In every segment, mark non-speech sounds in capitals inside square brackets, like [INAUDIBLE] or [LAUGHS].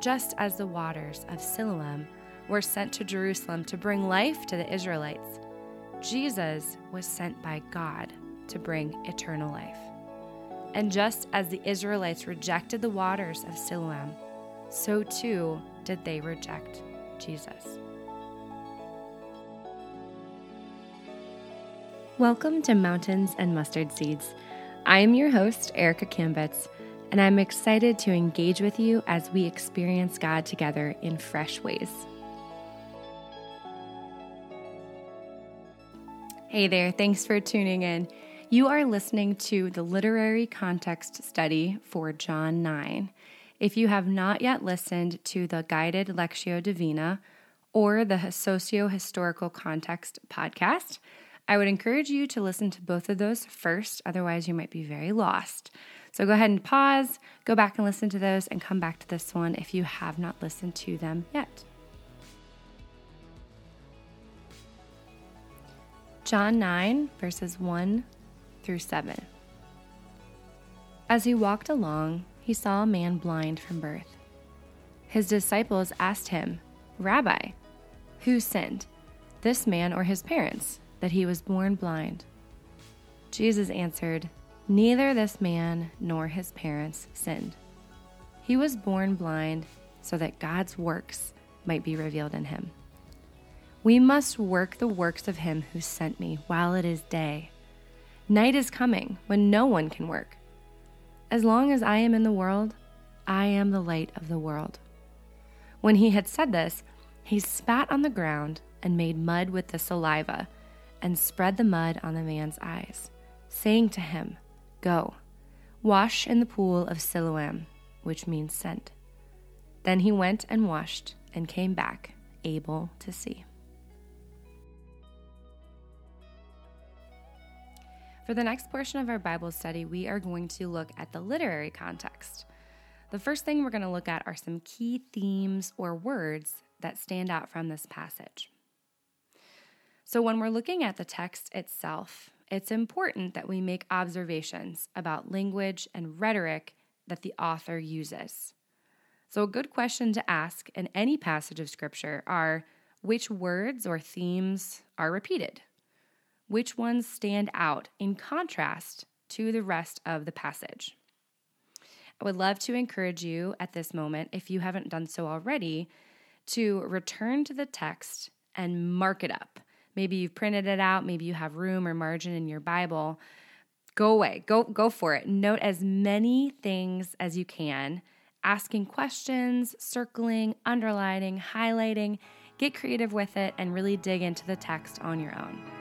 just as the waters of Siloam were sent to Jerusalem to bring life to the Israelites, Jesus was sent by God to bring eternal life. And just as the Israelites rejected the waters of Siloam, so too did they reject Jesus. Welcome to Mountains and Mustard Seeds. I am your host, Erica Cambitz, and I'm excited to engage with you as we experience God together in fresh ways. Hey there, thanks for tuning in. You are listening to the literary context study for John 9. If you have not yet listened to the guided Lectio Divina or the Socio Historical Context podcast, I would encourage you to listen to both of those first, otherwise, you might be very lost. So go ahead and pause, go back and listen to those, and come back to this one if you have not listened to them yet. John 9, verses 1 through 7. As he walked along, he saw a man blind from birth. His disciples asked him, Rabbi, who sinned, this man or his parents, that he was born blind? Jesus answered, Neither this man nor his parents sinned. He was born blind so that God's works might be revealed in him. We must work the works of him who sent me while it is day. Night is coming when no one can work. As long as I am in the world, I am the light of the world. When he had said this, he spat on the ground and made mud with the saliva and spread the mud on the man's eyes, saying to him, Go, wash in the pool of Siloam, which means sent. Then he went and washed and came back, able to see. For the next portion of our Bible study, we are going to look at the literary context. The first thing we're going to look at are some key themes or words that stand out from this passage. So, when we're looking at the text itself, it's important that we make observations about language and rhetoric that the author uses. So, a good question to ask in any passage of Scripture are which words or themes are repeated? which ones stand out in contrast to the rest of the passage. I would love to encourage you at this moment, if you haven't done so already, to return to the text and mark it up. Maybe you've printed it out, maybe you have room or margin in your Bible. Go away, go, go for it. Note as many things as you can, asking questions, circling, underlining, highlighting. Get creative with it and really dig into the text on your own.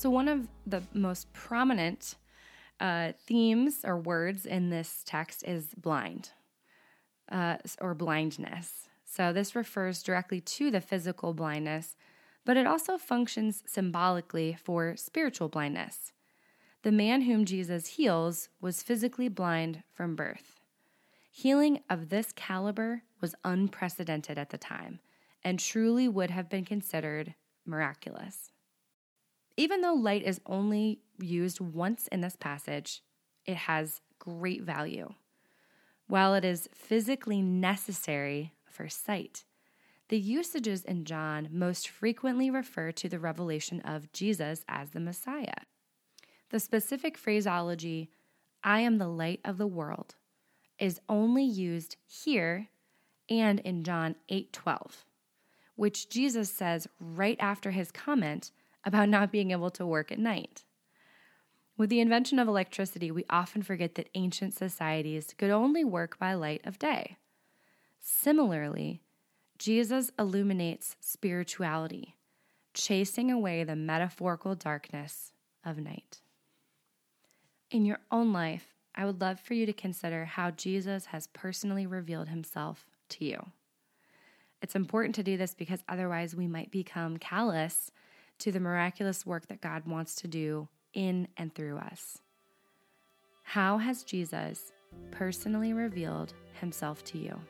So, one of the most prominent uh, themes or words in this text is blind uh, or blindness. So, this refers directly to the physical blindness, but it also functions symbolically for spiritual blindness. The man whom Jesus heals was physically blind from birth. Healing of this caliber was unprecedented at the time and truly would have been considered miraculous. Even though light is only used once in this passage, it has great value. While it is physically necessary for sight, the usages in John most frequently refer to the revelation of Jesus as the Messiah. The specific phraseology, I am the light of the world, is only used here and in John 8:12, which Jesus says right after his comment about not being able to work at night. With the invention of electricity, we often forget that ancient societies could only work by light of day. Similarly, Jesus illuminates spirituality, chasing away the metaphorical darkness of night. In your own life, I would love for you to consider how Jesus has personally revealed himself to you. It's important to do this because otherwise we might become callous to the miraculous work that God wants to do in and through us. How has Jesus personally revealed himself to you?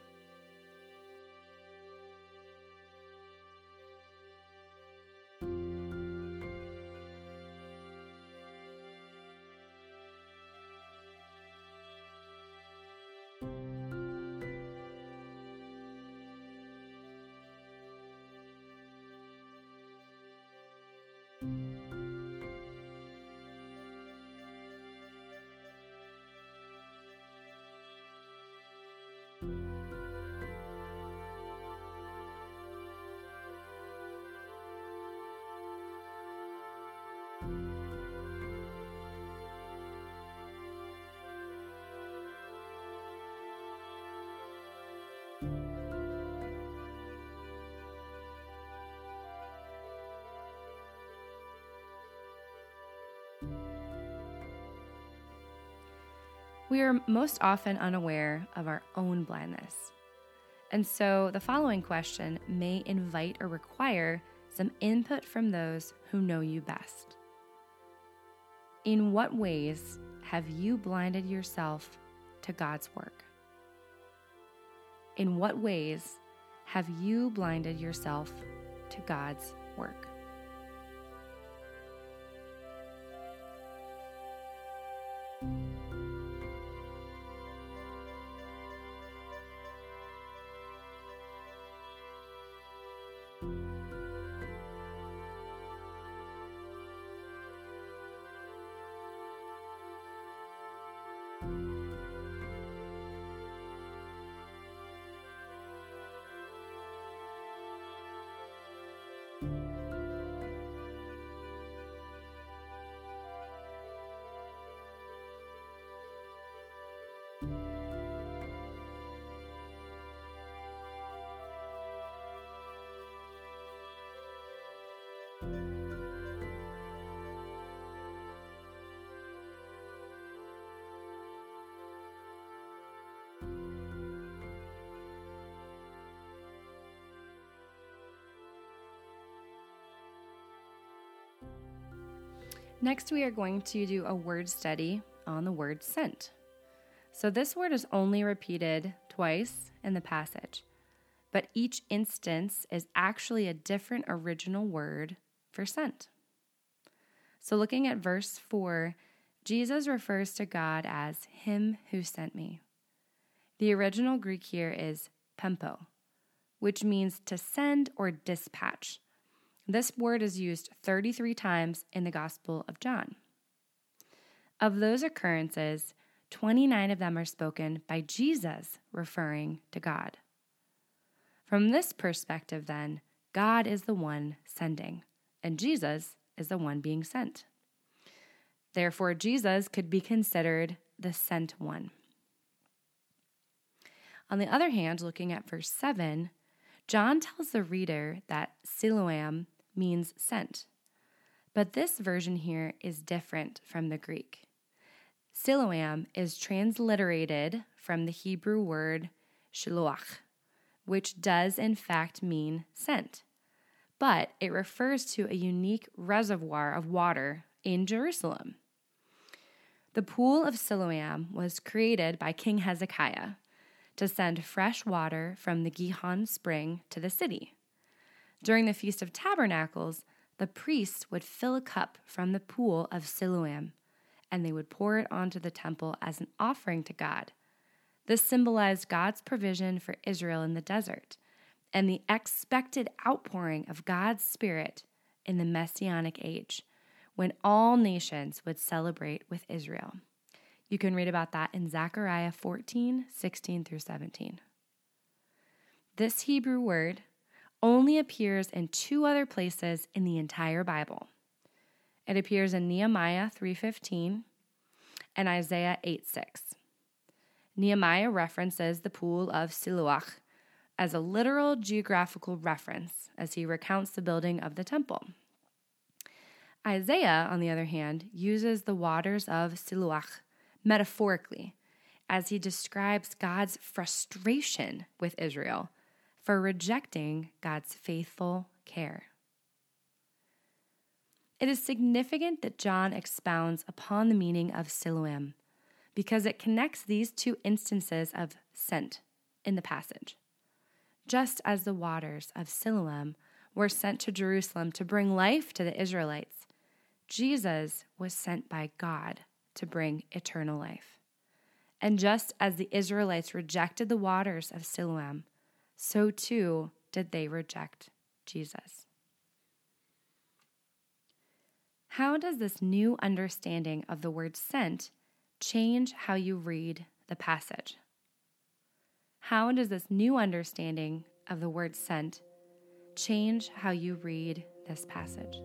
We are most often unaware of our own blindness. And so the following question may invite or require some input from those who know you best. In what ways have you blinded yourself to God's work? In what ways have you blinded yourself to God's work? Next, we are going to do a word study on the word sent. So, this word is only repeated twice in the passage, but each instance is actually a different original word for sent. So, looking at verse 4, Jesus refers to God as Him who sent me. The original Greek here is pempo, which means to send or dispatch this word is used 33 times in the Gospel of John. Of those occurrences, 29 of them are spoken by Jesus referring to God. From this perspective, then, God is the one sending, and Jesus is the one being sent. Therefore, Jesus could be considered the sent one. On the other hand, looking at verse 7, John tells the reader that Siloam means sent. But this version here is different from the Greek. Siloam is transliterated from the Hebrew word shiloach, which does in fact mean sent, but it refers to a unique reservoir of water in Jerusalem. The pool of Siloam was created by King Hezekiah to send fresh water from the Gihon spring to the city. During the Feast of Tabernacles, the priests would fill a cup from the pool of Siloam, and they would pour it onto the temple as an offering to God. This symbolized God's provision for Israel in the desert and the expected outpouring of God's Spirit in the Messianic age, when all nations would celebrate with Israel. You can read about that in Zechariah 14, 16 through 17. This Hebrew word only appears in two other places in the entire Bible. It appears in Nehemiah 3:15 and Isaiah 8:6. Nehemiah references the pool of Siloach as a literal geographical reference as he recounts the building of the temple. Isaiah, on the other hand, uses the waters of Siloach metaphorically, as he describes God's frustration with Israel for rejecting God's faithful care. It is significant that John expounds upon the meaning of Siloam because it connects these two instances of sent in the passage. Just as the waters of Siloam were sent to Jerusalem to bring life to the Israelites, Jesus was sent by God to bring eternal life. And just as the Israelites rejected the waters of Siloam, so too did they reject Jesus. How does this new understanding of the word sent change how you read the passage? How does this new understanding of the word sent change how you read this passage?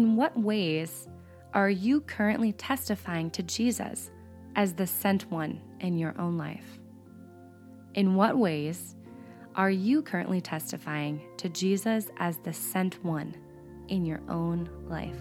In what ways are you currently testifying to Jesus as the sent one in your own life? In what ways are you currently testifying to Jesus as the sent one in your own life?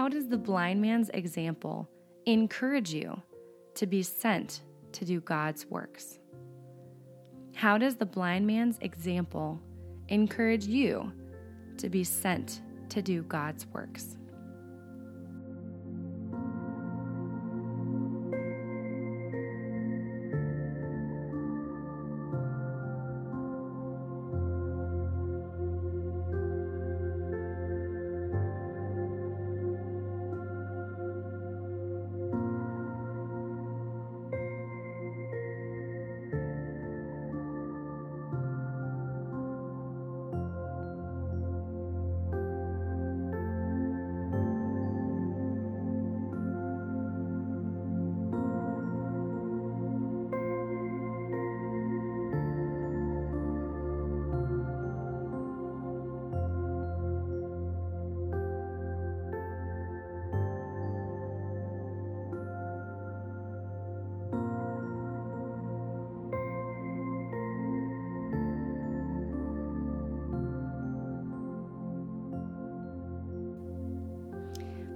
How does the blind man's example encourage you to be sent to do God's works? How does the blind man's example encourage you to be sent to do God's works?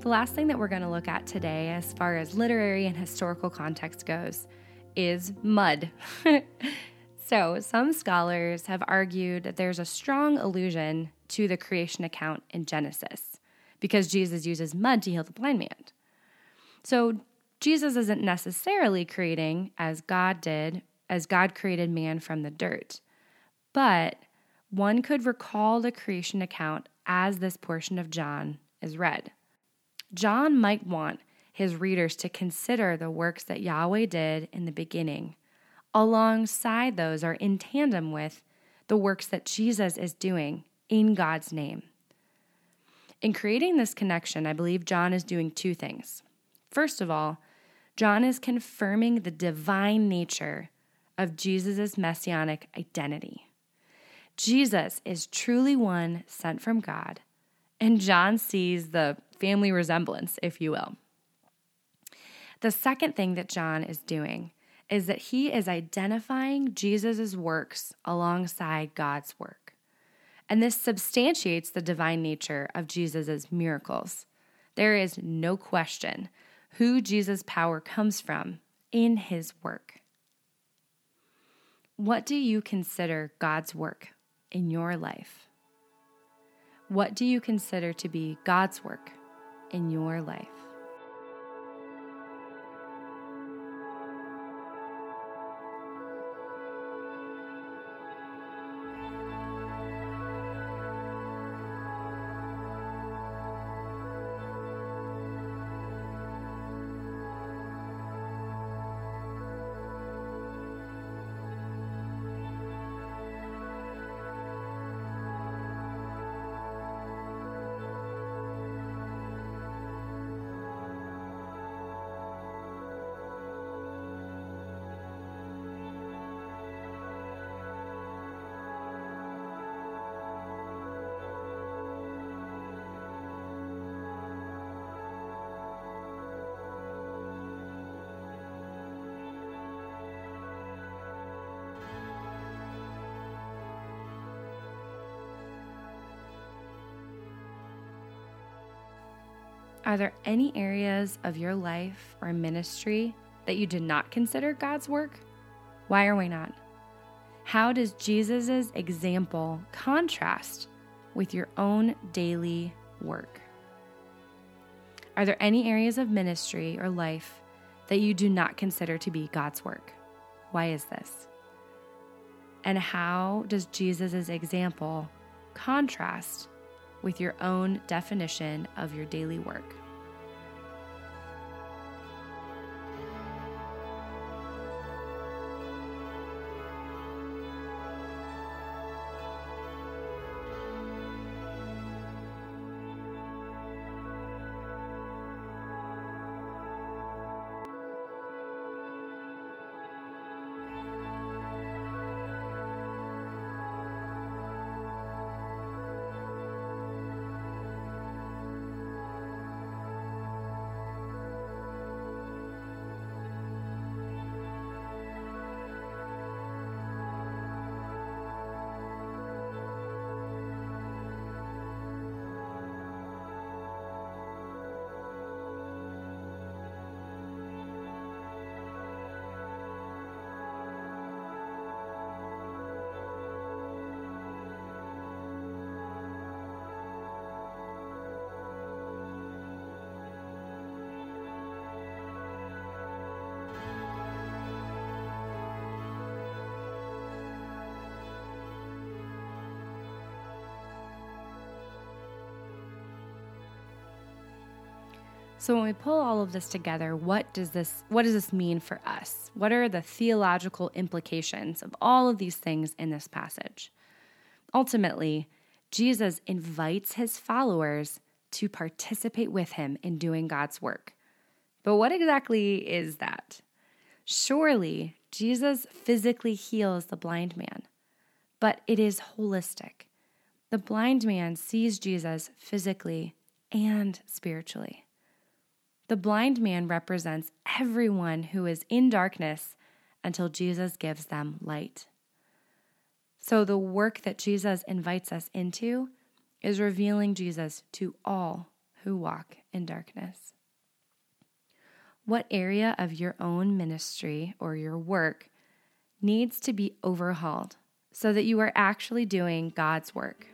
The last thing that we're going to look at today, as far as literary and historical context goes, is mud. [LAUGHS] so, some scholars have argued that there's a strong allusion to the creation account in Genesis because Jesus uses mud to heal the blind man. So, Jesus isn't necessarily creating as God did, as God created man from the dirt. But one could recall the creation account as this portion of John is read. John might want his readers to consider the works that Yahweh did in the beginning, alongside those or in tandem with the works that Jesus is doing in God's name. In creating this connection, I believe John is doing two things. First of all, John is confirming the divine nature of Jesus' messianic identity. Jesus is truly one sent from God, and John sees the family resemblance, if you will. The second thing that John is doing is that he is identifying Jesus' works alongside God's work. And this substantiates the divine nature of Jesus' miracles. There is no question who Jesus' power comes from in his work. What do you consider God's work in your life? What do you consider to be God's work in your life? Are there any areas of your life or ministry that you did not consider God's work? Why or why not? How does Jesus' example contrast with your own daily work? Are there any areas of ministry or life that you do not consider to be God's work? Why is this? And how does Jesus' example contrast with your own definition of your daily work. So when we pull all of this together, what does this what does this mean for us? What are the theological implications of all of these things in this passage? Ultimately, Jesus invites his followers to participate with him in doing God's work. But what exactly is that? Surely, Jesus physically heals the blind man, but it is holistic. The blind man sees Jesus physically and spiritually. The blind man represents everyone who is in darkness until Jesus gives them light. So, the work that Jesus invites us into is revealing Jesus to all who walk in darkness. What area of your own ministry or your work needs to be overhauled so that you are actually doing God's work?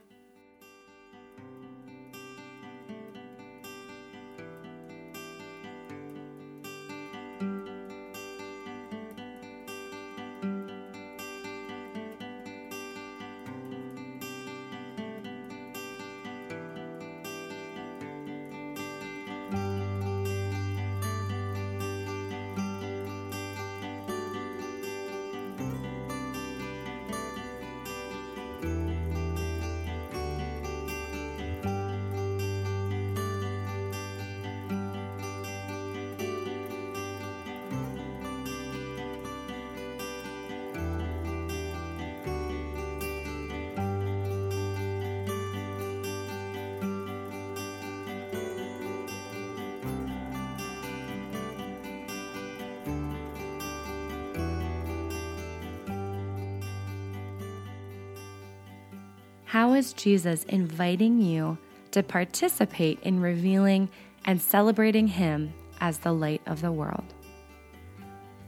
How is Jesus inviting you to participate in revealing and celebrating Him as the light of the world?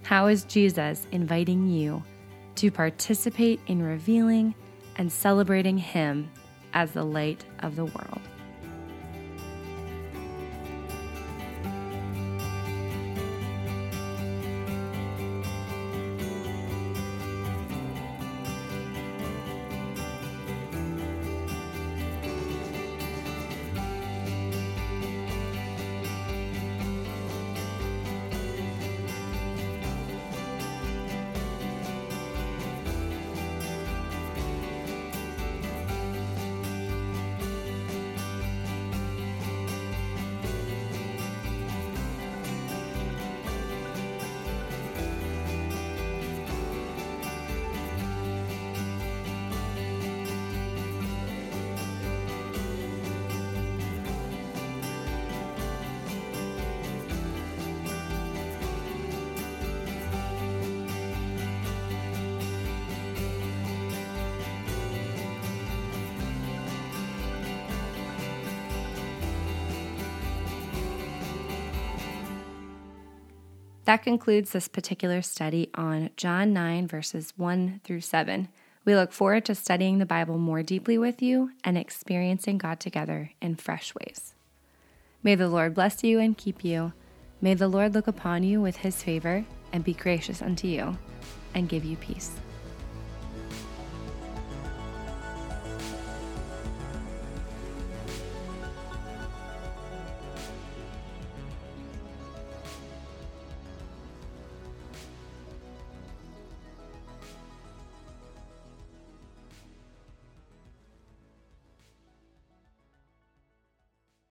How is Jesus inviting you to participate in revealing and celebrating Him as the light of the world? That concludes this particular study on John 9, verses 1 through 7. We look forward to studying the Bible more deeply with you and experiencing God together in fresh ways. May the Lord bless you and keep you. May the Lord look upon you with his favor and be gracious unto you and give you peace.